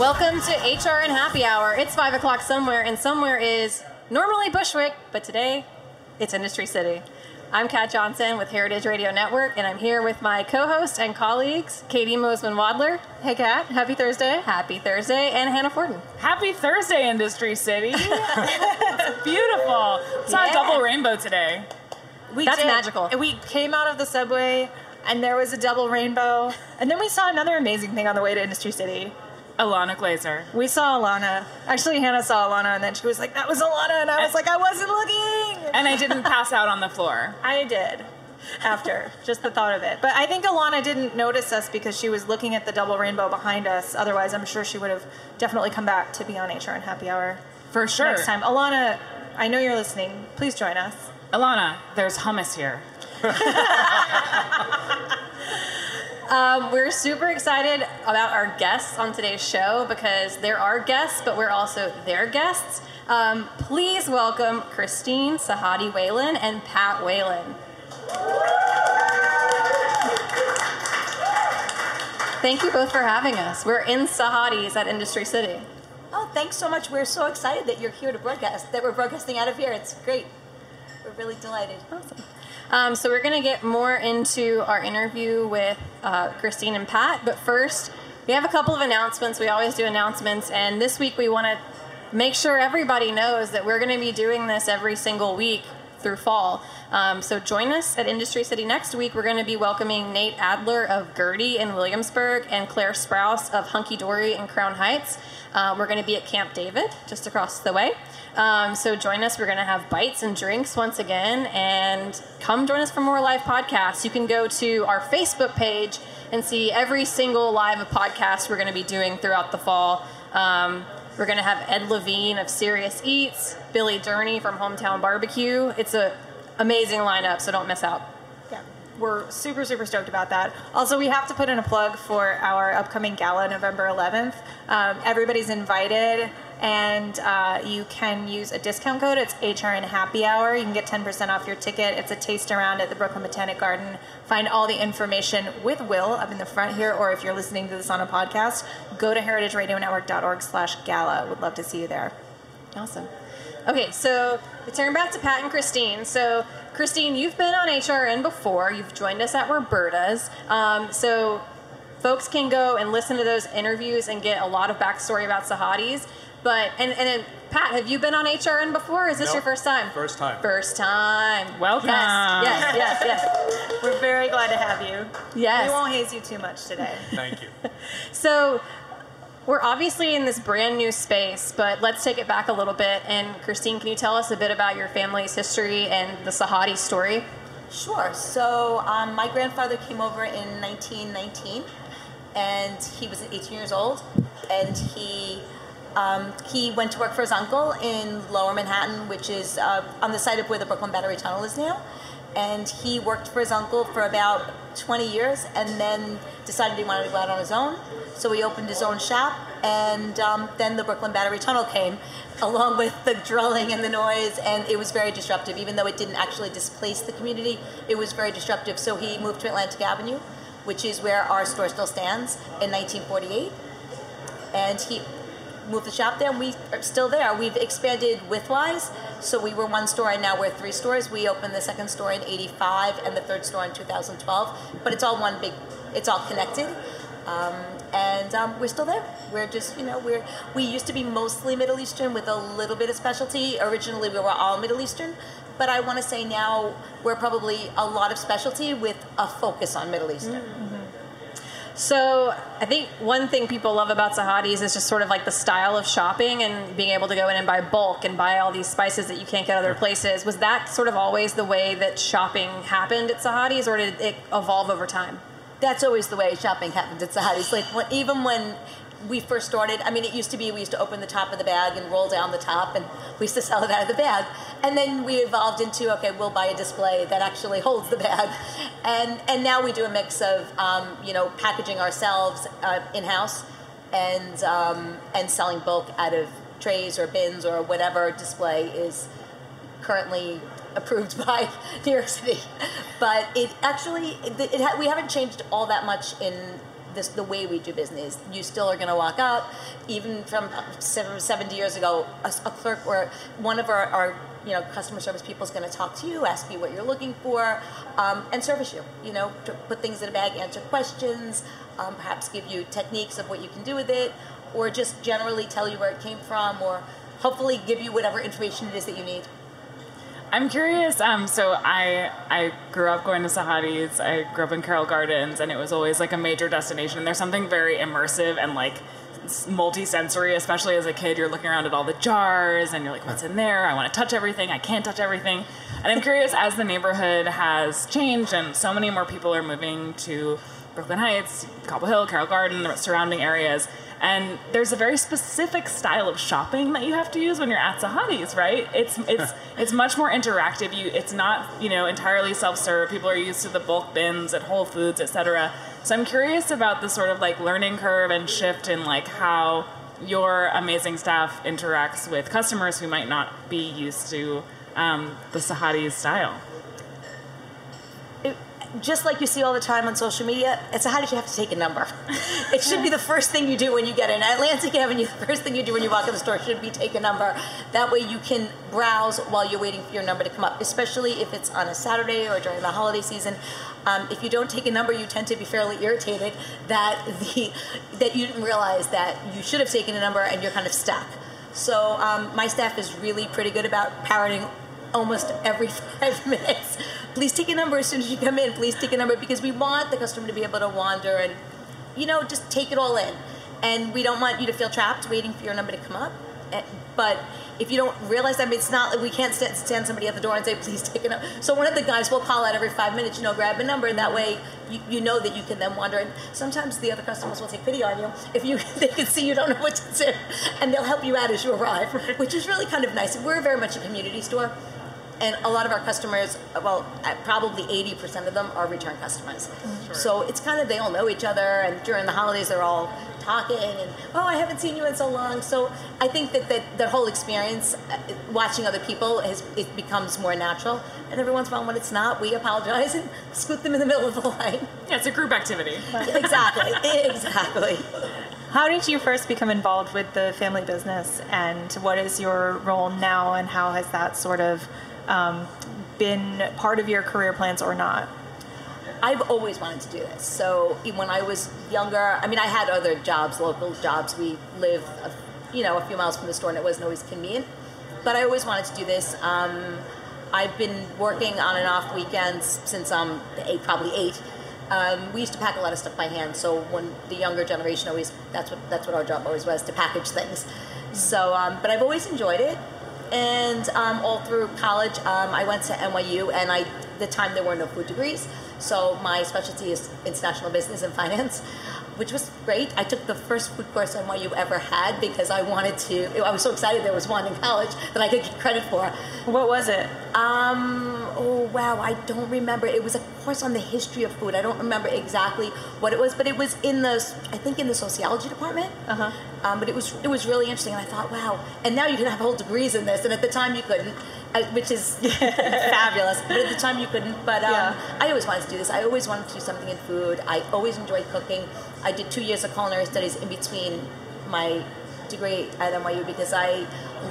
Welcome to HRN Happy Hour. It's 5 o'clock somewhere, and somewhere is normally Bushwick, but today it's Industry City. I'm Kat Johnson with Heritage Radio Network, and I'm here with my co host and colleagues, Katie Mosman Wadler. Hey, Kat. Happy Thursday. Happy Thursday. And Hannah Fordin. Happy Thursday, Industry City. It's beautiful. Saw Yeah. a double rainbow today. We That's did. magical. We came out of the subway, and there was a double rainbow. And then we saw another amazing thing on the way to Industry City. Alana Glazer. We saw Alana. Actually, Hannah saw Alana, and then she was like, "That was Alana," and I was like, "I wasn't looking." And I didn't pass out on the floor. I did. After just the thought of it, but I think Alana didn't notice us because she was looking at the double rainbow behind us. Otherwise, I'm sure she would have definitely come back to be on HRN Happy Hour For sure. next time. Alana, I know you're listening. Please join us. Alana, there's hummus here. Um, we're super excited about our guests on today's show because they're our guests, but we're also their guests. Um, please welcome Christine Sahadi Whelan and Pat Whelan. Thank you both for having us. We're in Sahadi's at Industry City. Oh, thanks so much. We're so excited that you're here to broadcast, that we're broadcasting out of here. It's great. We're really delighted. Awesome. Um, so we're going to get more into our interview with uh, Christine and Pat, but first we have a couple of announcements. We always do announcements, and this week we want to make sure everybody knows that we're going to be doing this every single week through fall. Um, so join us at Industry City next week. We're going to be welcoming Nate Adler of Gertie in Williamsburg and Claire Sprouse of Hunky Dory in Crown Heights. Um, we're going to be at Camp David, just across the way. Um, so join us. We're going to have bites and drinks once again, and come join us for more live podcasts. You can go to our Facebook page and see every single live podcast we're going to be doing throughout the fall. Um, we're going to have Ed Levine of Serious Eats, Billy Durney from Hometown Barbecue. It's a amazing lineup, so don't miss out. Yeah, we're super, super stoked about that. Also, we have to put in a plug for our upcoming gala November 11th. Um, everybody's invited, and uh, you can use a discount code. It's HRN Happy Hour. You can get 10% off your ticket. It's a taste around at the Brooklyn Botanic Garden. Find all the information with Will up in the front here, or if you're listening to this on a podcast, go to heritageradionetwork.org slash gala. Would love to see you there. Awesome. Okay, so we turn back to Pat and Christine. So, Christine, you've been on HRN before. You've joined us at Roberta's. Um, so, folks can go and listen to those interviews and get a lot of backstory about Sahadi's. But and and then Pat, have you been on HRN before? Is this No, your first time? first time. First time. Welcome. Yes, yes, yes, yes. We're very glad to have you. Yes. We won't haze you too much today. Thank you. So we're obviously in this brand new space, but let's take it back a little bit. And Christine, can you tell us a bit about your family's history and the Sahadi story? Sure. So, um, my grandfather came over in 1919, and he was 18 years old, and he um, he went to work for his uncle in Lower Manhattan, which is uh, on the site of where the Brooklyn Battery Tunnel is now. And he worked for his uncle for about 20 years, and then decided he wanted to go out on his own. So he opened his own shop, and um, then the Brooklyn Battery Tunnel came, along with the drilling and the noise, and it was very disruptive. Even though it didn't actually displace the community, it was very disruptive. So he moved to Atlantic Avenue, which is where our store still stands in 1948. And he moved the shop there, and we are still there. We've expanded widthwise, so we were one store, and now we're three stores. We opened the second store in '85 and the third store in 2012. But it's all one big, it's all connected. Um, and um, we're still there. We're just, you know, we're we used to be mostly Middle Eastern with a little bit of specialty. Originally, we were all Middle Eastern, but I want to say now we're probably a lot of specialty with a focus on Middle Eastern. So I think one thing people love about Sahadi's is just sort of like the style of shopping and being able to go in and buy bulk and buy all these spices that you can't get other places. Was that sort of always the way that shopping happened at Sahadi's, or did it evolve over time? that's always the way shopping happens at Sahadi's. Like even when we first started, I mean, it used to be we used to open the top of the bag and roll down the top, and we used to sell it out of the bag. And then we evolved into okay, we'll buy a display that actually holds the bag, and and now we do a mix of um, you know packaging ourselves uh, in house, and um, and selling bulk out of trays or bins or whatever display is currently approved by New York City. But it actually, it, it ha- we haven't changed all that much in this the way we do business. You still are going to walk up, even from 70 years ago, a, a clerk or one of our, our you know customer service people is going to talk to you, ask you what you're looking for, um, and service you. You know, put things in a bag, answer questions, um, perhaps give you techniques of what you can do with it, or just generally tell you where it came from, or hopefully give you whatever information it is that you need. I'm curious. Um, so I I grew up going to Sahadi's. I grew up in Carroll Gardens, and it was always like a major destination. And there's something very immersive and like multi-sensory, especially as a kid. You're looking around at all the jars, and you're like, "What's in there? I want to touch everything. I can't touch everything." And I'm curious as the neighborhood has changed, and so many more people are moving to Brooklyn Heights, Cobble Hill, Carroll Garden, the surrounding areas. And there's a very specific style of shopping that you have to use when you're at Sahadi's, right? It's it's it's much more interactive. You it's not you know entirely self-serve. People are used to the bulk bins at Whole Foods, etc. So I'm curious about the sort of like learning curve and shift in like how your amazing staff interacts with customers who might not be used to um, the Sahadi's style. Just like you see all the time on social media, it's a how did you have to take a number? it should be the first thing you do when you get in Atlantic Avenue. The first thing you do when you walk in the store should be take a number. That way you can browse while you're waiting for your number to come up, especially if it's on a Saturday or during the holiday season. Um, if you don't take a number, you tend to be fairly irritated that the that you didn't realize that you should have taken a number and you're kind of stuck. So um, my staff is really pretty good about parroting almost every five minutes. Please take a number as soon as you come in. Please take a number because we want the customer to be able to wander and, you know, just take it all in. And we don't want you to feel trapped waiting for your number to come up. Eh, But if you don't realize that, I mean, it's not like we can't stand, stand somebody at the door and say, please take a number. So one of the guys will call out every five minutes, you know, grab a number, and that way you, you know that you can then wander. And sometimes the other customers will take pity on you if you they can see you don't know what to do, and they'll help you out as you arrive, which is really kind of nice. We're very much a community store and a lot of our customers, well, uh, probably 80% of them are return customers. So it's kind of, they all know each other, and during the holidays, they're all talking, and oh, I haven't seen you in so long. So I think that that, that whole experience, uh, watching other people, is, it becomes more natural. And every once in a while, when it's not, we apologize and scoot them in the middle of the line. Yeah, it's a group activity. exactly, exactly. How did you first become involved with the family business, and what is your role now, and how has that sort of um, been part of your career plans or not? I've always wanted to do this. So when I was younger, I mean, I had other jobs, local jobs. We live, a, you know, a few miles from the store, and it wasn't always convenient. But I always wanted to do this. Um, I've been working on and off weekends since I'm eight, probably eight. Um, we used to pack a lot of stuff by hand. So when the younger generation always, that's what that's what our job always was to package things. So, um, but I've always enjoyed it. And um, all through college, um, I went to NYU, and I the time there were no food degrees, so my specialty is international business and finance, which was great. I took the first food course NYU ever had because I wanted to. I was so excited there was one in college that I could get credit for. What was it? Um, oh wow, I don't remember. It was a course on the history of food. I don't remember exactly what it was, but it was in the, I think in the sociology department. Uh huh. Um, but it was it was really interesting, and I thought, wow. And now you can have whole degrees in this, and at the time you couldn't. I, which is fabulous. But at the time, you couldn't. But um, Yeah. I always wanted to do this. I always wanted to do something in food. I always enjoyed cooking. I did two years of culinary studies in between my degree at NYU because I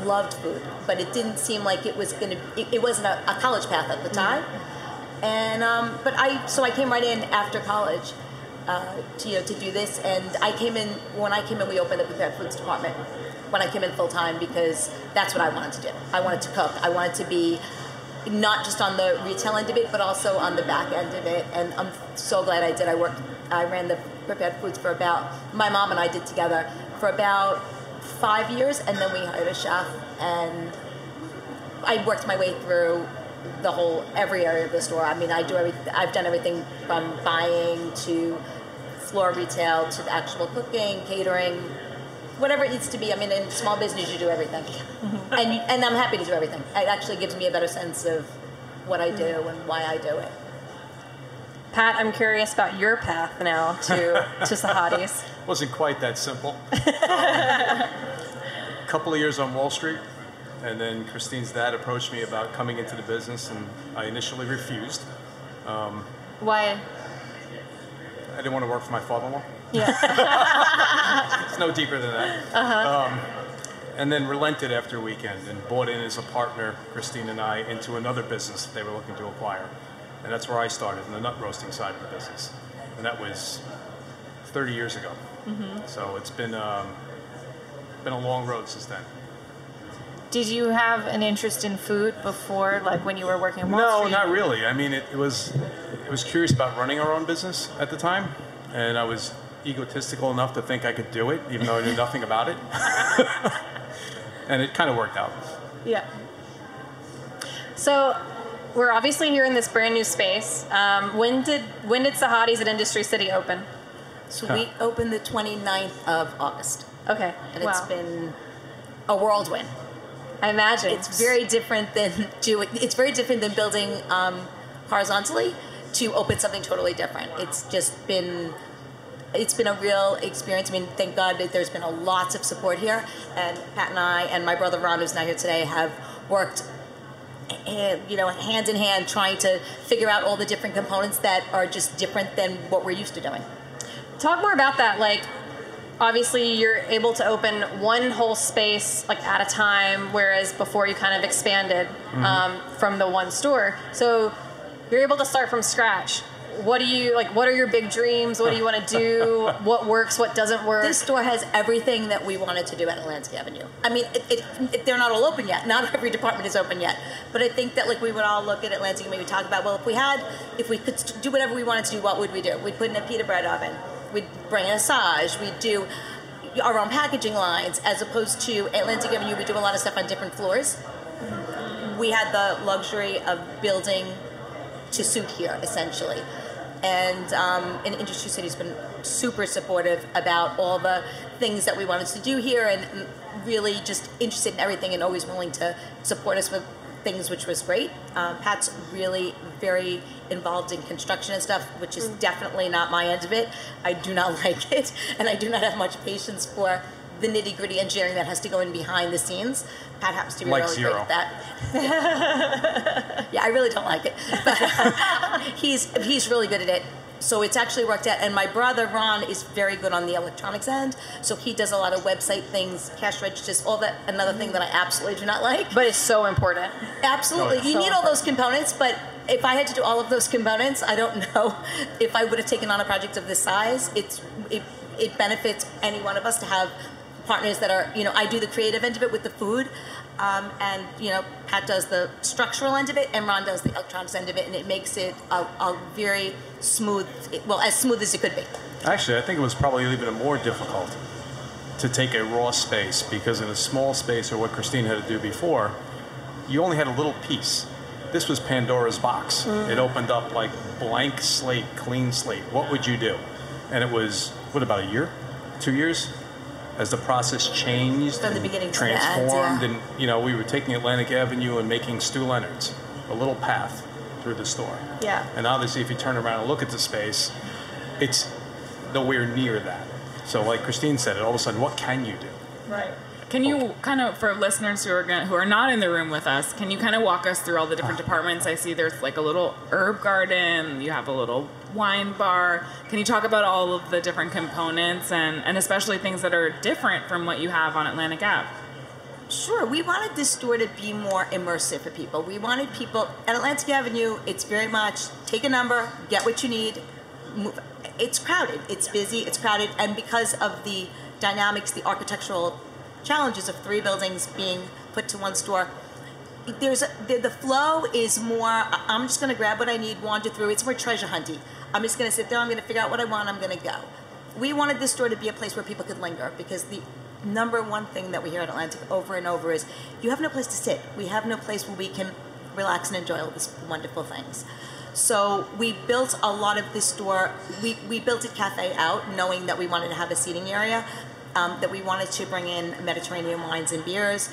loved food, but it didn't seem like it was going to. It, it wasn't a, a college path at the time. And um, but I so I came right in after college uh, to you know to do this, and I came in when I came in. We opened up the prepared foods department when I came in full time because that's what I wanted to do. I wanted to cook. I wanted to be not just on the retail end of it, but also on the back end of it. And I'm so glad I did. I worked. I ran the prepared foods for about my mom and I did together for about five years, and then we hired a chef and I worked my way through the whole every area of the store. I mean, I do every. I've done everything from buying to floor retail to the actual cooking, catering, whatever it needs to be. I mean, in small business, you do everything, mm-hmm. and you, and I'm happy to do everything. It actually gives me a better sense of what I do and why I do it. Pat, I'm curious about your path now to to Sahadi's. Wasn't quite that simple. A couple of years on Wall Street, and then Christine's dad approached me about coming into the business, and I initially refused. Why? I didn't want to work for my father-in-law. Yeah. It's no deeper than that. Um, and then relented after a weekend and bought in as a partner, Christine and I, into another business that they were looking to acquire. And that's where I started, in the nut roasting side of the business. And that was 30 years ago. So it's been, um, been a long road since then. Did you have an interest in food before, like when you were working Wall No, Street? not really. I mean, it, it was it was curious about running our own business at the time, and I was egotistical enough to think I could do it, even though I knew nothing about it. and it kind of worked out. Yeah. So we're obviously here in this brand new space. Um, when did when did Sahadi's at Industry City open? So we opened the 29th of August, Okay. and Wow. it's been a whirlwind. I imagine it's very different than doing. It's very different than building um, horizontally to open something totally different. It's just been. It's been a real experience. I mean, thank God that there's been a lots of support here, and Pat and I and my brother Ron, who's not here today, have worked, you know, hand in hand, trying to figure out all the different components that are just different than what we're used to doing. Talk more about that. Like, obviously, you're able to open one whole space like at a time, whereas before you kind of expanded um, from the one store. So you're able to start from scratch. What do you like? What are your big dreams? What do you want to do? what works? What doesn't work? This store has everything that we wanted to do at Atlantic Avenue. I mean, it, it, it, they're not all open yet. Not every department is open yet. But I think that like we would all look at Atlantic and maybe talk about, well, if we had, if we could do whatever we wanted to do, what would we do? We'd put in a pita bread oven. We'd bring a Saj. We'd do our own packaging lines, as opposed to Atlantic Avenue. We do a lot of stuff on different floors. We had the luxury of building to suit here, essentially. And um, and Industry City's been super supportive about all the things that we wanted to do here, and really just interested in everything, and always willing to support us with things, which was great. Um, Pat's really very involved in construction and stuff, which is definitely not my end of it. I do not like it, and I do not have much patience for the nitty gritty engineering that has to go in behind the scenes. Pat happens to be Like really zero. great at that. Yeah, I really don't like it, but he's he's really good at it. So it's actually worked out. And my brother Ron is very good on the electronics end, so he does a lot of website things, cash registers, all that. Another thing that I absolutely do not like. but it's so important. Absolutely, Oh, yeah. you need all those components, but if I had to do all of those components, I don't know if I would have taken on a project of this size. It's it, it benefits any one of us to have partners that are you know I do the creative end of it with the food, um, and you know Pat does the structural end of it, and Ron does the electronics end of it, and it makes it a, a very smooth, well as smooth as it could be. Actually, I think it was probably even more difficult to take a raw space because in a small space, or what Christine had to do before, you only had a little piece. This was Pandora's box. It opened up like blank slate, clean slate. What would you do? And it was what about a year, two years, as the process changed, From the and beginning to the end, transformed, yeah. and you know we were taking Atlantic Avenue and making Stu Leonard's a little path through the store. Yeah. And obviously, if you turn around and look at the space, it's nowhere near that. So, like Christine said, all of a sudden, what can you do? Right. Can you kind of, for listeners who are gonna, who are not in the room with us, can you kind of walk us through all the different ah. departments? I see there's like a little herb garden, you have a little wine bar. Can you talk about all of the different components and, and especially things that are different from what you have on Atlantic Ave? Sure, we wanted this store to be more immersive for people. We wanted people at Atlantic Avenue. It's very much take a number, get what you need. Move. It's crowded. It's busy. It's crowded, and because of the dynamics, the architectural challenges of three buildings being put to one store, there's a, the, the flow is more. I'm just going to grab what I need, wander through. It's more treasure hunty. I'm just going to sit there. I'm going to figure out what I want. I'm going to go. We wanted this store to be a place where people could linger because the number one thing that we hear at Atlantic over and over is you have no place to sit. We have no place where we can relax and enjoy all these wonderful things. So we built a lot of this store. We, we built a cafe out knowing that we wanted to have a seating area, um, that we wanted to bring in Mediterranean wines and beers.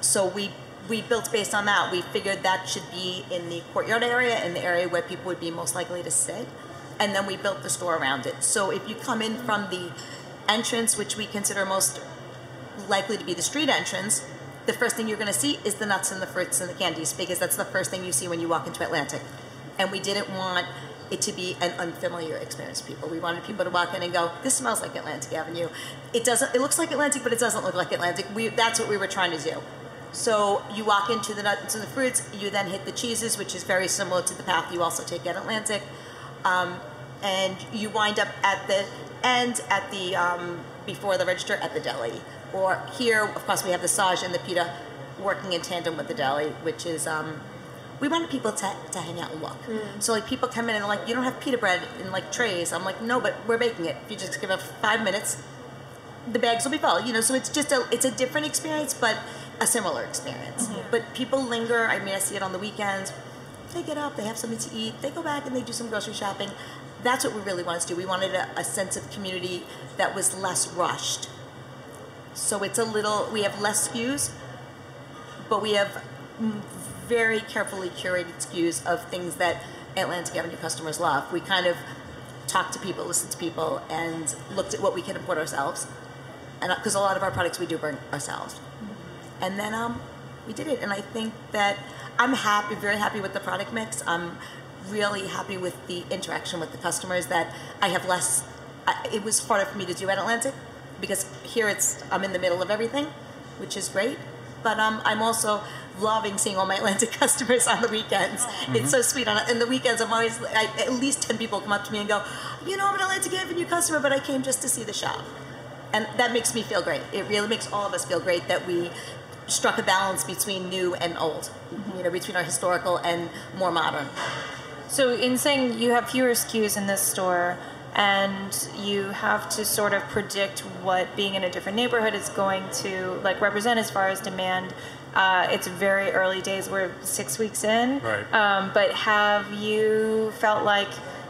So we we built based on that. We figured that should be in the courtyard area, in the area where people would be most likely to sit, and then we built the store around it. So if you come in from the entrance, which we consider most likely to be the street entrance, the first thing you're going to see is the nuts and the fruits and the candies because that's the first thing you see when you walk into Atlantic. And we didn't want it to be an unfamiliar experience people. We wanted people to walk in and go, "This smells like Atlantic Avenue." It doesn't. It looks like Atlantic, but it doesn't look like Atlantic. We that's what we were trying to do. So you walk into the nuts and the fruits. You then hit the cheeses, which is very similar to the path you also take at Atlantic Um, and you wind up at the end at the um, before the register at the deli. Or here, of course, we have the Saj and the pita working in tandem with the deli, which is um, we wanted people to, to hang out and look. So like people come in and like you don't have pita bread in like trays. I'm like no, but we're baking it. If you just give it five minutes, the bags will be full. You know, so it's just a it's a different experience, but a similar experience. But people linger. I mean, I see it on the weekends. They get up, they have something to eat, they go back and they do some grocery shopping. That's what we really wanted to do. We wanted a, a sense of community that was less rushed. So it's a little. We have less SKUs, but we have very carefully curated SKUs of things that Atlantic Avenue customers love. We kind of talked to people, listened to people, and looked at what we can import ourselves. And because a lot of our products we do bring ourselves, and then um, we did it. And I think that I'm happy, very happy with the product mix. I'm really happy with the interaction with the customers. That I have less. I, it was harder for me to do at Atlantic because here it's I'm in the middle of everything, which is great. But um, I'm also loving seeing all my Atlantic customers on the weekends. It's so sweet. On in the weekends, I'm always I, at least ten people come up to me and go, "You know, I'm an Atlantic Avenue customer, but I came just to see the shop," and that makes me feel great. It really makes all of us feel great that we struck a balance between new and old. You know, between our historical and more modern. So, in saying you have fewer SKUs in this store, and you have to sort of predict what being in a different neighborhood is going to like represent as far as demand. Uh, it's very early days. We're six weeks in, Right. Um, but have you felt like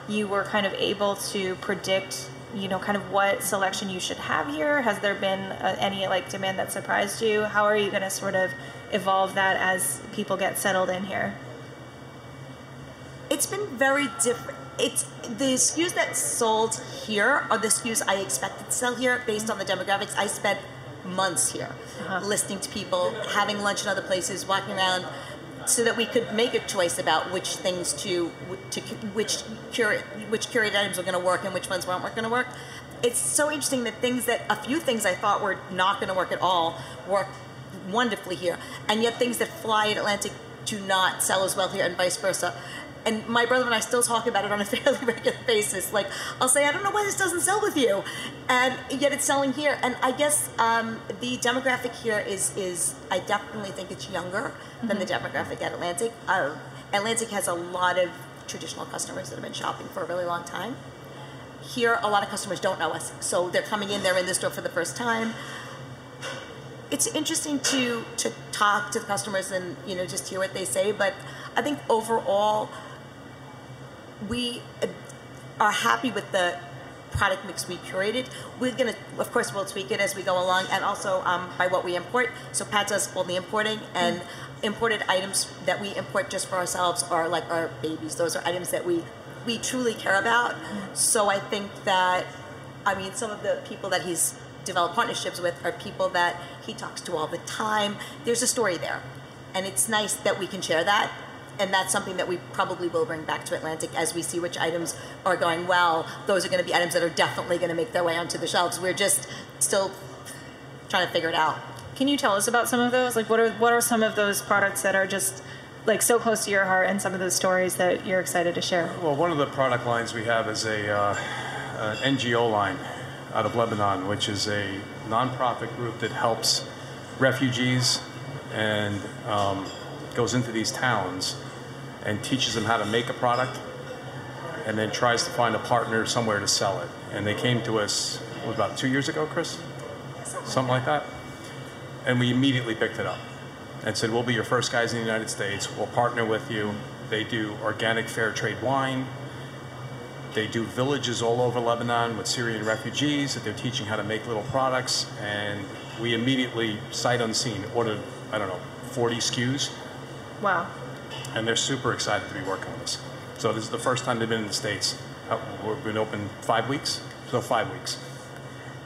you were kind of able to predict, you know, kind of what selection you should have here? Has there been uh, any like demand that surprised you? How are you going to sort of evolve that as people get settled in here? It's been very different. It's the SKUs that sold here are the SKUs I expected to sell here based on the demographics. I spent months here uh-huh. listening to people, having lunch in other places, walking around, so that we could make a choice about which things to to which curate which curated items were going to work and which ones weren't going to work. It's so interesting that things that a few things I thought were not going to work at all work wonderfully here, and yet things that fly at Atlantic do not sell as well here, and vice versa. And my brother and I still talk about it on a fairly regular basis. Like I'll say, I don't know why this doesn't sell with you, and yet it's selling here. And I guess um, the demographic here is is I definitely think it's younger than the demographic at Atlantic. Uh, Atlantic has a lot of traditional customers that have been shopping for a really long time. Here, a lot of customers don't know us, so they're coming in. They're in the store for the first time it's interesting to to talk to the customers and you know just hear what they say but i think overall we uh, are happy with the product mix we curated. We're gonna of course we'll tweak it as we go along and also um, by what we import. So pat does all the importing and imported items that we import just for ourselves are like our babies. Those are items that we we truly care about. So i think that I mean, some of the people that he's develop partnerships with are people that he talks to all the time. There's a story there, and it's nice that we can share that. And that's something that we probably will bring back to Atlantic as we see which items are going well. Those are going to be items that are definitely going to make their way onto the shelves. We're just still trying to figure it out. Can you tell us about some of those? Like, what are what are some of those products that are just like so close to your heart, and some of those stories that you're excited to share? Well, one of the product lines we have is a uh, an NGO line out of Lebanon, which is a nonprofit group that helps refugees and um, goes into these towns and teaches them how to make a product and then tries to find a partner somewhere to sell it. And they came to us, what was about two years ago, Chris? Something like that. And we immediately picked it up and said, We'll be your first guys in the United States. We'll partner with you. They do organic fair trade wine. They do villages all over Lebanon with Syrian refugees that they're teaching how to make little products. And we immediately, sight unseen, ordered, I don't know, 40 SKUs. Wow. And they're super excited to be working with us. So this is the first time they've been in the States. Uh, We've been open five weeks, so five weeks.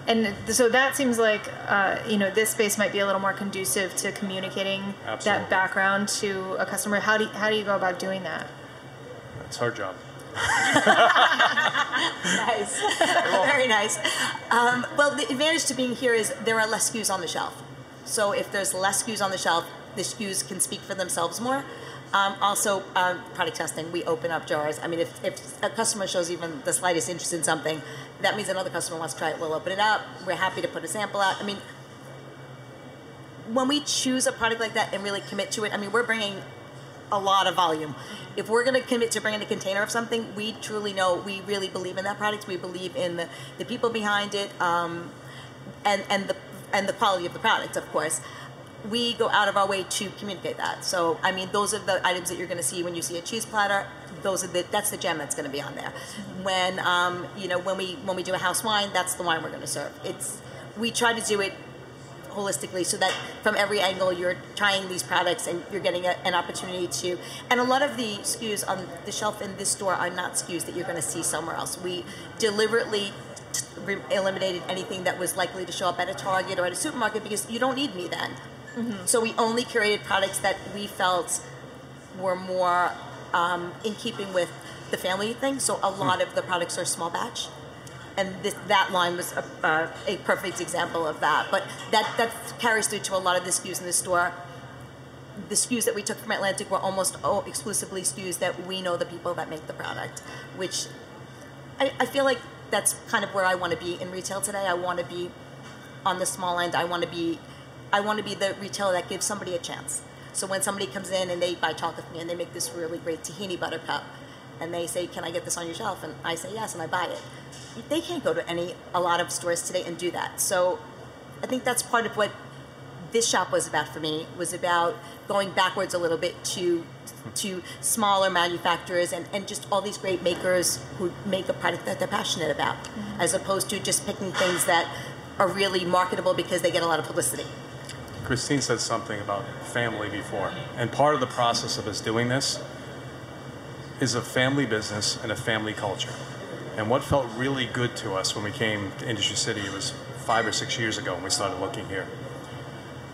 And so that seems like uh, you know this space might be a little more conducive to communicating Absolutely. that background to a customer. How do you, how do you go about doing that? That's our job. nice. Very nice. Um, well, the advantage to being here is there are less SKUs on the shelf. So if there's less SKUs on the shelf, the SKUs can speak for themselves more. Um, also, um, product testing, we open up jars. I mean, if, if a customer shows even the slightest interest in something, that means another customer wants to try it. We'll open it up. We're happy to put a sample out. I mean, when we choose a product like that and really commit to it, I mean, we're bringing a lot of volume. If we're going to commit to bringing a container of something, we truly know we really believe in that product. We believe in the, the people behind it, um, and and the and the quality of the product, of course. We go out of our way to communicate that. So, I mean, those are the items that you're going to see when you see a cheese platter. Those are the that's the gem that's going to be on there. When um, you know when we when we do a house wine, that's the wine we're going to serve. It's we try to do it holistically so that from every angle you're trying these products and you're getting a, an opportunity to and a lot of the SKUs on the shelf in this store are not SKUs that you're going to see somewhere else we deliberately eliminated anything that was likely to show up at a Target or at a supermarket because you don't need me then so we only curated products that we felt were more um, in keeping with the family thing so a lot of the products are small batch and this, that line was a, uh, a perfect example of that. But that that carries through to a lot of the SKUs in the store. The SKUs that we took from Atlantic were almost exclusively SKUs that we know the people that make the product, which I, I feel like that's kind of where I want to be in retail today. I want to be on the small end. I want to be I want to be the retailer that gives somebody a chance. So when somebody comes in and they buy chocolate from me and they make this really great tahini butter cup, and they say, "Can I get this on your shelf?" and I say yes, and I buy it. They can't go to any a lot of stores today and do that. So I think that's part of what this shop was about for me was about going backwards a little bit to to smaller manufacturers and, and just all these great makers who make a product that they're passionate about mm-hmm. as opposed to just picking things that are really marketable because they get a lot of publicity. Christine said something about family before, and part of the process of us doing this is a family business and a family culture. And what felt really good to us when we came to Industry City, it was five or six years ago when we started looking here.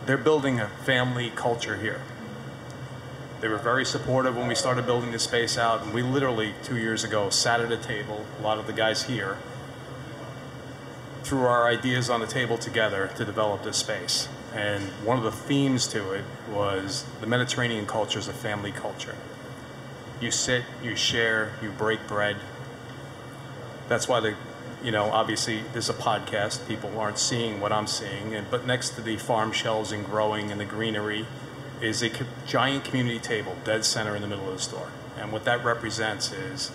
They're building a family culture here. They were very supportive when we started building this space out, and we literally, two years ago, sat at a table, a lot of the guys here, threw our ideas on the table together to develop this space. And one of the themes to it was the Mediterranean culture is a family culture. You sit, you share, you break bread. That's why the, you know, obviously there's a podcast. People aren't seeing what I'm seeing, and but next to the farm shelves and growing and the greenery is a co- giant community table, dead center in the middle of the store. And what that represents is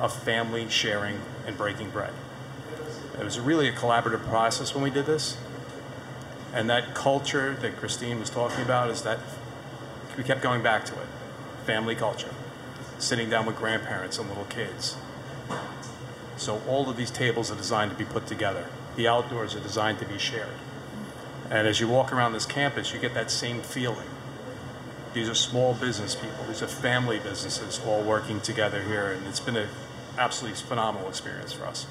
a family sharing and breaking bread. It was really a collaborative process when we did this. And that culture that Christine was talking about is that we kept going back to it family culture, sitting down with grandparents and little kids. So all of these tables are designed to be put together. The outdoors are designed to be shared. And as you walk around this campus, you get that same feeling. These are small business people. These are family businesses all working together here, and it's been an absolutely phenomenal experience for us.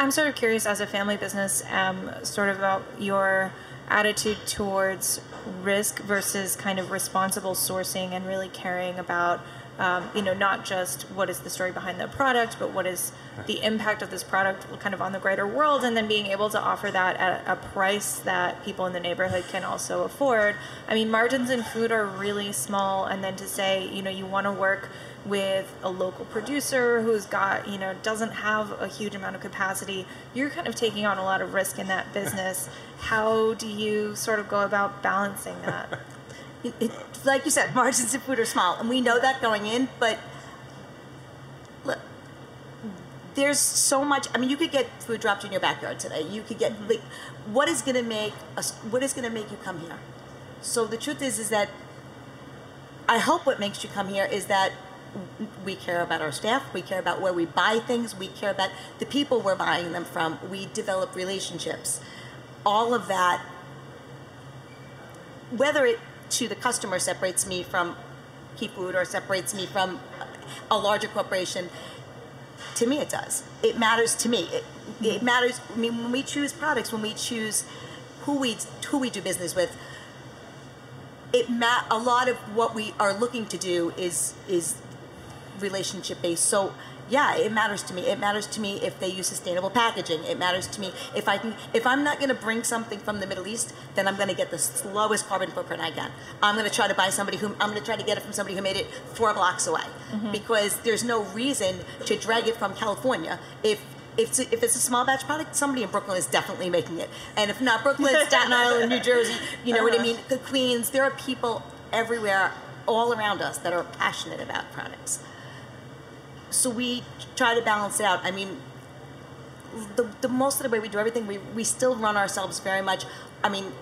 I'm sort of curious as a family business, um, sort of about your attitude towards risk versus kind of responsible sourcing and really caring about, um, you know, not just what is the story behind the product, but what is the impact of this product kind of on the greater world, and then being able to offer that at a price that people in the neighborhood can also afford. I mean, margins in food are really small, and then to say, you know, you want to work with a local producer who's got you know doesn't have a huge amount of capacity you're kind of taking on a lot of risk in that business how do you sort of go about balancing that It, it, like you said, margins in food are small, and we know that going in. But look, there's so much. I mean, you could get food dropped in your backyard today. You could get mm-hmm. like, what is going to make us? What is going to make you come here? So the truth is, is that I hope what makes you come here is that we care about our staff, we care about where we buy things, we care about the people we're buying them from, we develop relationships. All of that, whether it to the customer separates me from Key Food or separates me from a larger corporation, to me it does. It matters to me. It, it mm-hmm. matters. I mean, when we choose products, when we choose who we who we do business with, it ma- a lot of what we are looking to do is is relationship based. So yeah, it matters to me. It matters to me if they use sustainable packaging. It matters to me if I can if I'm not going to bring something from the Middle East, then I'm going to get the slowest carbon footprint I can. I'm going to try to buy somebody who I'm going to try to get it from somebody who made it four blocks away mm-hmm. because there's no reason to drag it from California if if it's, if it's a small batch product, somebody in Brooklyn is definitely making it. And if not Brooklyn, Staten Island, New Jersey, you know what I uh-huh. mean? The Queens, there are people everywhere, all around us that are passionate about products. So we try to balance it out. I mean, the, the most of the way we do everything, we, we still run ourselves very much. I mean,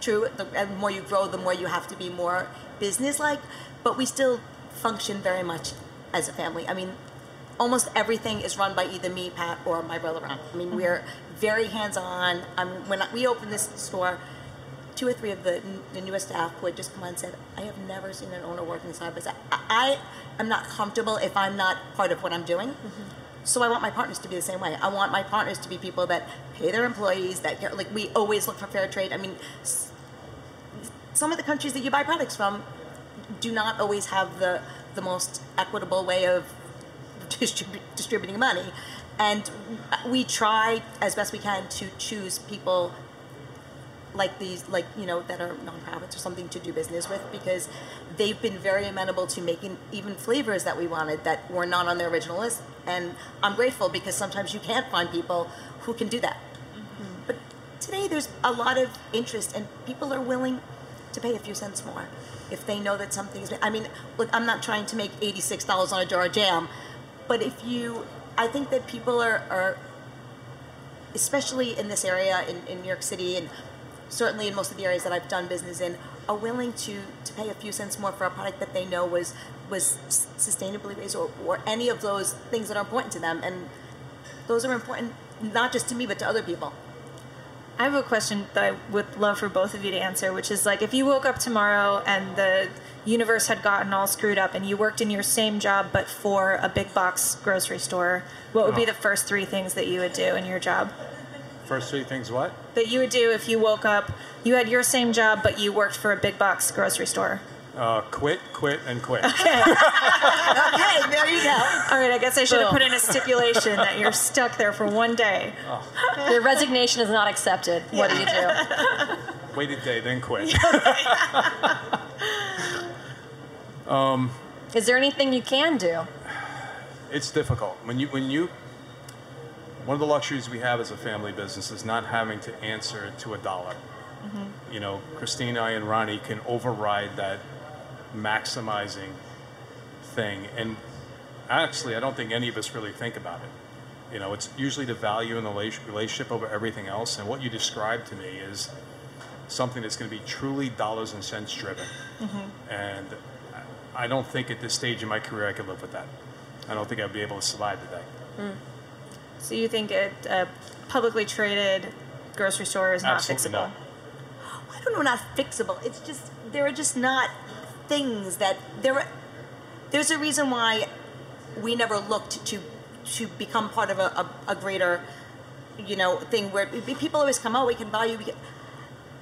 true, the, the more you grow, the more you have to be more business-like, but we still function very much as a family. I mean, almost everything is run by either me, Pat, or my brother Ron. I mean, we're very hands-on. Um, when we opened this store, two or three of the, the newest staff would just come on and said, "I have never seen an owner working side by side. I, I am not comfortable if I'm not part of what I'm doing." Mm-hmm. So I want my partners to be the same way. I want my partners to be people that pay their employees. That care, like we always look for fair trade. I mean, s- some of the countries that you buy products from do not always have the the most equitable way of distrib- distributing money, and we try as best we can to choose people like these, like you know, that are nonprofits or something to do business with because they've been very amenable to making even flavors that we wanted that were not on their original list, and I'm grateful because sometimes you can't find people who can do that. Mm-hmm. But today there's a lot of interest and people are willing to pay a few cents more if they know that something's I mean, look, I'm not trying to make $86 on a jar of jam, but if you I think that people are, are especially in this area in, in New York City and certainly in most of the areas that I've done business in, are willing to, to pay a few cents more for a product that they know was was sustainably raised or, or any of those things that are important to them. And those are important not just to me but to other people. I have a question that I would love for both of you to answer, which is like if you woke up tomorrow and the universe had gotten all screwed up and you worked in your same job but for a big box grocery store, what would be Oh. the first three things that you would do in your job? First three things, what? That you would do if you woke up, you had your same job but you worked for a big box grocery store. Uh, quit, quit, and quit. Okay, there you go. All right, I guess I should have put in a stipulation that you're stuck there for one day. Your resignation is not accepted. What do you do? Wait a day, then quit. Is there anything you can do? it's difficult when you when you one of the luxuries we have as a family business is not having to answer to a dollar. Mm-hmm. You know christina and ronnie can override that maximizing thing and actually i don't think any of us really think about it. You know it's usually the value in the relationship over everything else and what you described to me is something that's going to be truly dollars and cents driven. Mm-hmm. And I- i don't think at this stage in my career i could live with that. I don't think i'd be able to survive today mm. So you think a, a uh, publicly traded grocery store is not Absolutely fixable? not. I don't know, not fixable. It's just there are just not things that there. Are, there's a reason why we never looked to to become part of a, a, a greater you know, thing where people always come, oh, we can buy you.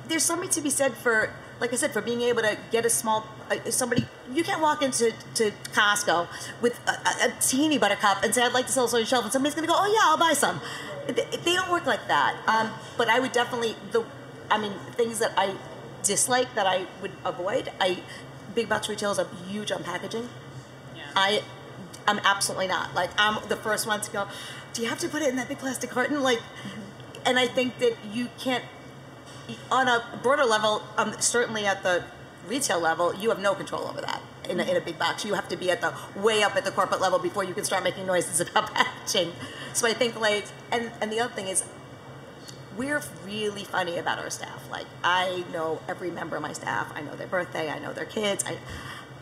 There's something to be said for, like I said, for being able to get a small uh, somebody. You can't walk into to Costco with a, a, a tahini buttercup and say, I'd like to sell this on your shelf, and somebody's going to go, oh yeah, I'll buy some. They, they don't work like that. Um, but I would definitely the, I mean, things that I dislike that I would avoid. I big box retailers are huge on packaging. I I'm absolutely not. Like I'm the first one to go. Do you have to put it in that big plastic carton? Like, and I think that you can't. On a broader level, um, certainly at the retail level, you have no control over that in a, in a big box. You have to be at the way up at the corporate level before you can start making noises about packaging. So I think like, and and the other thing is, we're really funny about our staff. Like I know every member of my staff. I know their birthday. I know their kids. I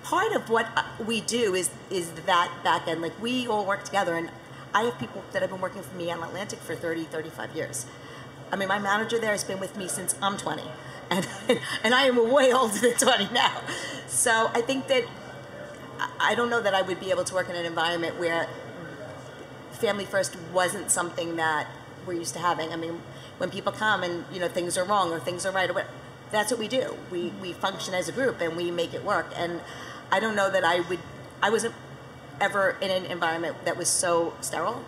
part of what we do is is that back end. Like we all work together, and I have people that have been working for me on Atlantic for 30, 35 years. I mean, my manager there has been with me since I'm 20, and and I am way older than 20 now. So I think that I don't know that I would be able to work in an environment where family first wasn't something that we're used to having. I mean, when people come and you know things are wrong or things are right or what, that's what we do. We we function as a group and we make it work. And I don't know that I would. I wasn't ever in an environment that was so sterile.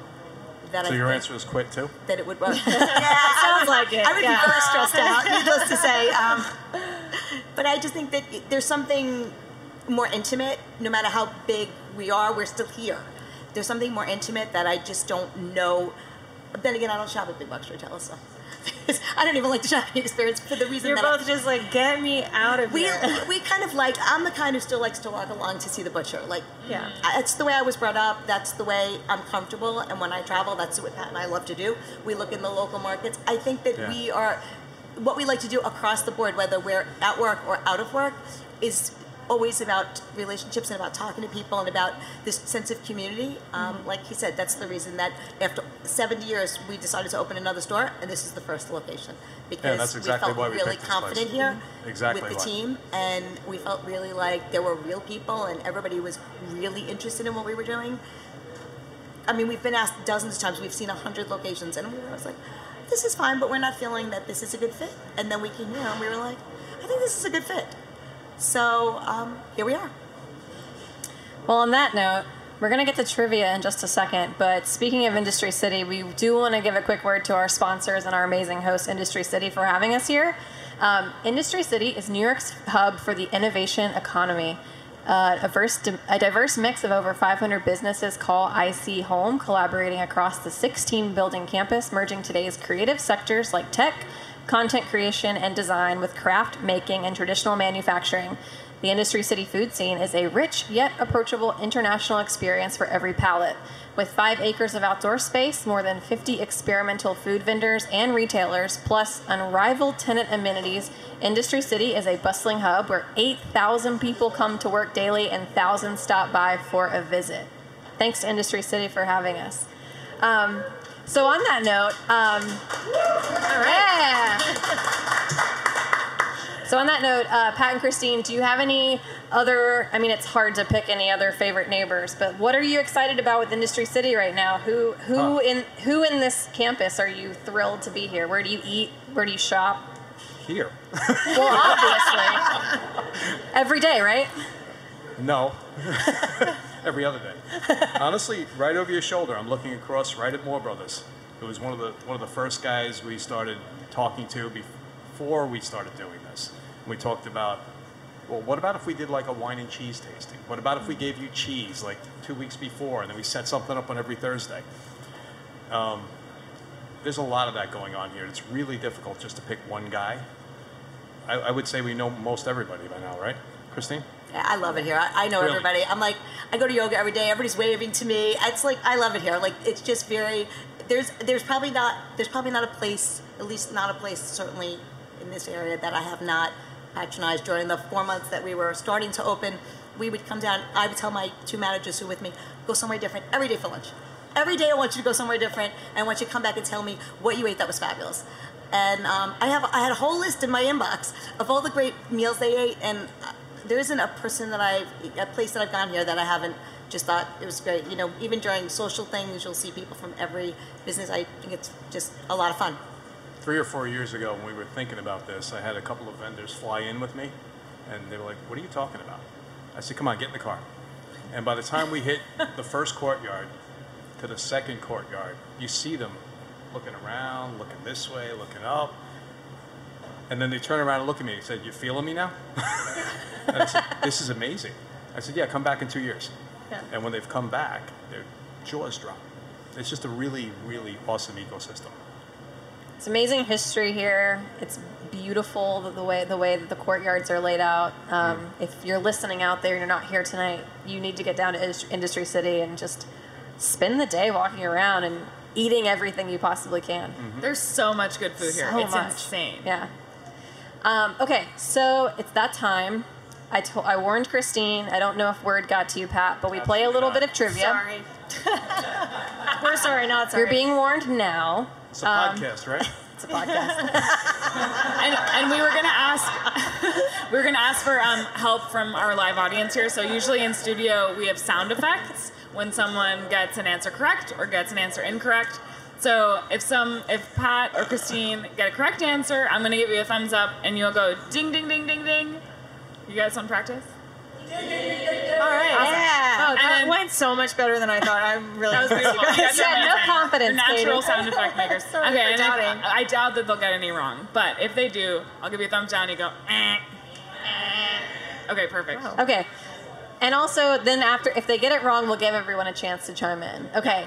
That So I your think answer is quit too. that it would work. yeah, sounds like it, I would yeah. be very stressed out, needless to say. Um, but I just think that there's something more intimate. No matter how big we are, we're still here. There's something more intimate that I just don't know. But then again, I don't shop at big box retailers, so I don't even like the shopping experience for the reason that You're that I- both just like, get me out of we here. we kind of like. I'm the kind who still likes to walk along to see the butcher. Like, Yeah. That's the way I was brought up. That's the way I'm comfortable. And when I travel, that's what Pat and I love to do. We look in the local markets. I think that Yeah. we are what we like to do across the board, whether we're at work or out of work, is always about relationships and about talking to people and about this sense of community. Um, Like he said, that's the reason that after 70 years we decided to open another store, and this is the first location because that's exactly we why felt we really picked this place. confident here Exactly with the why. team, and we felt really like there were real people, and everybody was really interested in what we were doing. I mean, we've been asked dozens of times. We've seen a hundred locations, and we were always like, "This is fine," but we're not feeling that this is a good fit. And then we came here, and we were like, "I think this is a good fit." So um, here we are. Well, on that note, we're going to get to trivia in just a second. But speaking of Industry City, we do want to give a quick word to our sponsors and our amazing host, Industry City, for having us here. Um, Industry City is New York's hub for the innovation economy. Uh, a, a diverse mix of over 500 businesses call IC home, collaborating across the 16 building campus, merging today's creative sectors like tech, content creation, and design with craft making and traditional manufacturing. The Industry City food scene is a rich yet approachable international experience for every palate. With five acres of outdoor space, more than 50 experimental food vendors and retailers, plus unrivaled tenant amenities, Industry City is a bustling hub where 8,000 people come to work daily and thousands stop by for a visit. Thanks to Industry City for having us. Um, so, on that note, um, all right. So on that note, uh, Pat and Christine, do you have any other? I mean, it's hard to pick any other favorite neighbors, but what are you excited about with Industry City right now? Who who Huh. in who in this campus are you thrilled to be here? Where do you eat? Where do you shop? Here. Well, obviously, every day, right? No. Every other day. Honestly, right over your shoulder, I'm looking across right at Moore Brothers. It was one of the one of the first guys we started talking to before we started doing this. We talked about, well, what about if we did like a wine and cheese tasting? What about if we gave you cheese like two weeks before, and then we set something up on every Thursday? Um, there's a lot of that going on here. It's really difficult just to pick one guy. I, I would say we know most everybody by now, right, Christine? I love it here. I, I know Really? everybody. I'm like, I go to yoga every day. Everybody's waving to me. It's like I love it here. Like it's just very. There's there's probably not there's probably not a place at least not a place certainly in this area that I have not patronized during the four months that we were starting to open. We would come down. I would tell my two managers who were with me go somewhere different every day for lunch. Every day I want you to go somewhere different, and I want you to come back and tell me what you ate that was fabulous. And um, I have I had a whole list in my inbox of all the great meals they ate, and uh, there isn't a person that I've a place that I've gone here that I haven't just thought it was great. You know, even during social things, you'll see people from every business. I think it's just a lot of fun. Three or four years ago, when we were thinking about this, I had a couple of vendors fly in with me, and they were like, "What are you talking about?" I said, "Come on, get in the car." And by the time we hit the first courtyard to the second courtyard, you see them looking around, looking this way, looking up, and then they turn around and look at me and said, "You feeling me now?" I said, "This is amazing." I said, "Yeah, come back in two years." Yeah. And when they've come back, their jaws drop. It's just a really, really awesome ecosystem. It's amazing history here. It's beautiful the, the way the way that the courtyards are laid out. Um, If you're listening out there and you're not here tonight, you need to get down to Industry City and just spend the day walking around and eating everything you possibly can. There's so much good food here. It's much. insane. Yeah. Um, okay, so it's that time. I to- I warned Christine. I don't know if word got to you, Pat, but we play a little bit of trivia. Sorry. We're sorry, not sorry. You're being warned now. It's a podcast, right? It's a podcast. And, and we were gonna ask, we were gonna ask for um, help from our live audience here. So usually in studio we have sound effects when someone gets an answer correct or gets an answer incorrect. So if some, if Pat or Christine get a correct answer, I'm gonna give you a thumbs up, and you'll go ding ding ding ding ding. You guys want practice? All right. Yeah. Oh, that then- went so much better than I thought. I'm really That was beautiful. You guys Yeah, no confidence, natural Katie. sound effect makers. Sorry okay, and doubting. I doubt that they'll get any wrong, but if they do, I'll give you a thumbs down. And you go. Eh, eh. Okay, perfect. Okay. And also, then after, if they get it wrong, we'll give everyone a chance to chime in. Okay.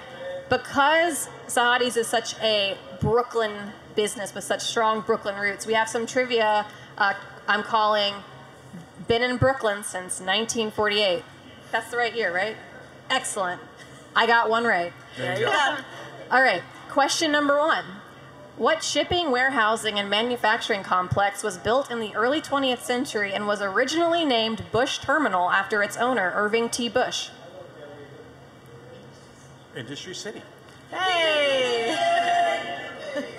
Because Sahadi's is such a Brooklyn business with such strong Brooklyn roots, we have some trivia uh, I'm calling Been in Brooklyn since 1948. That's the right year, right? Excellent. I got one right. There you go. All right. Question number one. What shipping, warehousing, and manufacturing complex was built in the early 20th century and was originally named Bush Terminal after its owner, Irving T. Bush? Industry City. Hey,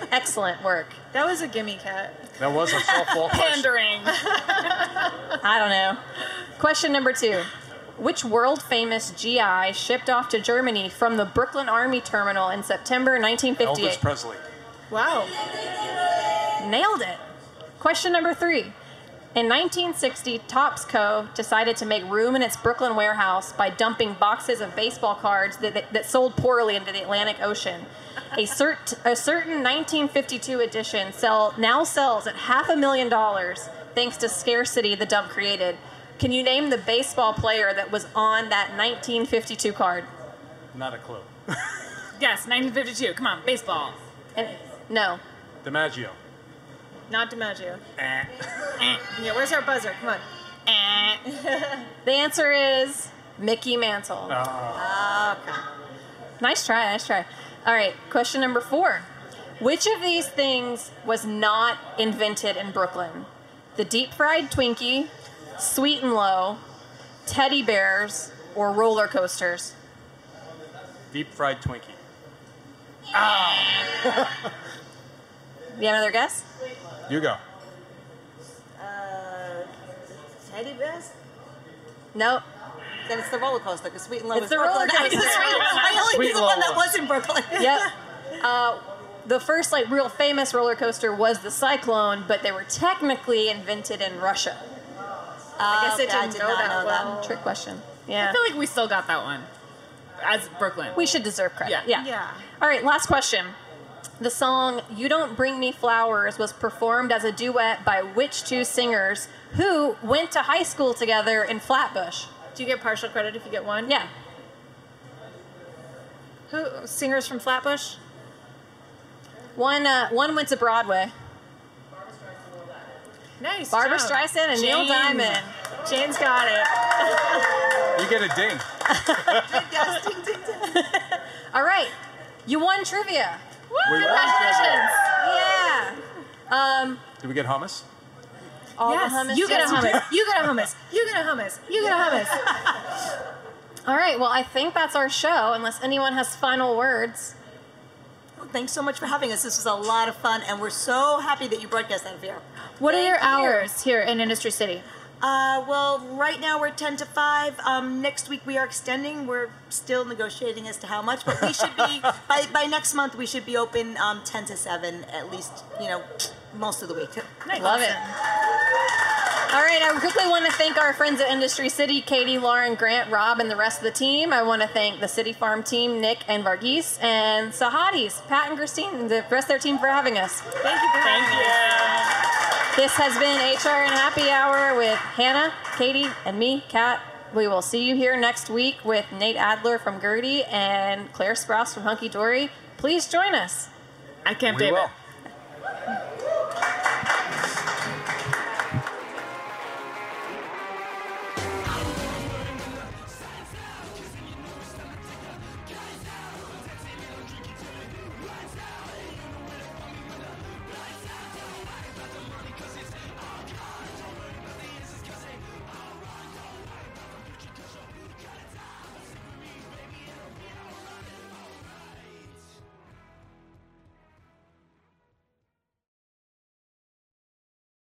Excellent work. that was a gimme Kat. That was a softball question. Pandering. I don't know. Question number two. Which world famous GI shipped off to Germany from the Brooklyn Army Terminal in September Elvis 1958? Presley. Wow. Nailed it. Question number three. In 1960, Topps Co. decided to make room in its Brooklyn warehouse by dumping boxes of baseball cards that, that, that sold poorly into the Atlantic Ocean. A, cert, a certain 1952 edition sell, now sells at half a million dollars thanks to scarcity the dump created. Can you name the baseball player that was on that 1952 card? Not a clue. Yes, 1952. Come on, baseball. And, no. DiMaggio. Not DiMaggio. Eh. eh. Yeah, where's our buzzer? Come on. Eh. The answer is Mickey Mantle. Oh. Ah, nice try, nice try. All right, question number four. Which of these things was not invented in Brooklyn? The deep fried Twinkie, sweet and low, teddy bears, or roller coasters? Deep fried Twinkie. You have another guess? You go. Uh, Teddy bears? Nope. Then it's the roller coaster because Sweet and Low It's is the Brooklyn. roller coaster. I only Sweet the one that was in Brooklyn. Yep. Uh, the first like real famous roller coaster was the Cyclone, but they were technically invented in Russia. I guess it Okay, I didn't did go not that know that. well. Trick question. Yeah. I feel like we still got that one. As Brooklyn. We should deserve credit. Yeah. Yeah. Yeah. All right, last question. The song You Don't Bring Me Flowers was performed as a duet by which two singers who went to high school together in Flatbush? Do you get partial credit if you get one? Yeah. Who singers from Flatbush? One uh, one went to Broadway. Nice. Barbara job. Streisand and Neil Diamond. Jane's got it. You get a ding. Yes, ding, ding, ding. All right. You won trivia. We won. Congratulations. Yeah. Um, Did we get hummus? all yes. the hummus. You get a yes, you hummus. You get a hummus. You get a hummus. You get a hummus. All right. Well, I think that's our show. Unless anyone has final words. Well, Thanks so much for having us. This was a lot of fun, and we're so happy that you broadcast that here. What are Thank your you. hours here in Industry City? Uh, well, right now we're 10 to 5. Um, next week we are extending. We're still negotiating as to how much, but we should be, by, by next month, we should be open um, 10 to 7 at least, you know, most of the week. Love it. All right, I quickly want to thank our friends at Industry City, Katie, Lauren, Grant, Rob, and the rest of the team. I want to thank the City Farm team, Nick and Varghese, and Sahadi's, Pat and Christine, and the rest of their team for having us. Thank you for Thank you. This has been HRN Happy Hour with Hannah, Katie, and me, Kat. We will see you here next week with Nate Adler from Gertie and Claire Sprouse from Hunky Dory. Please join us. I can't We David. will.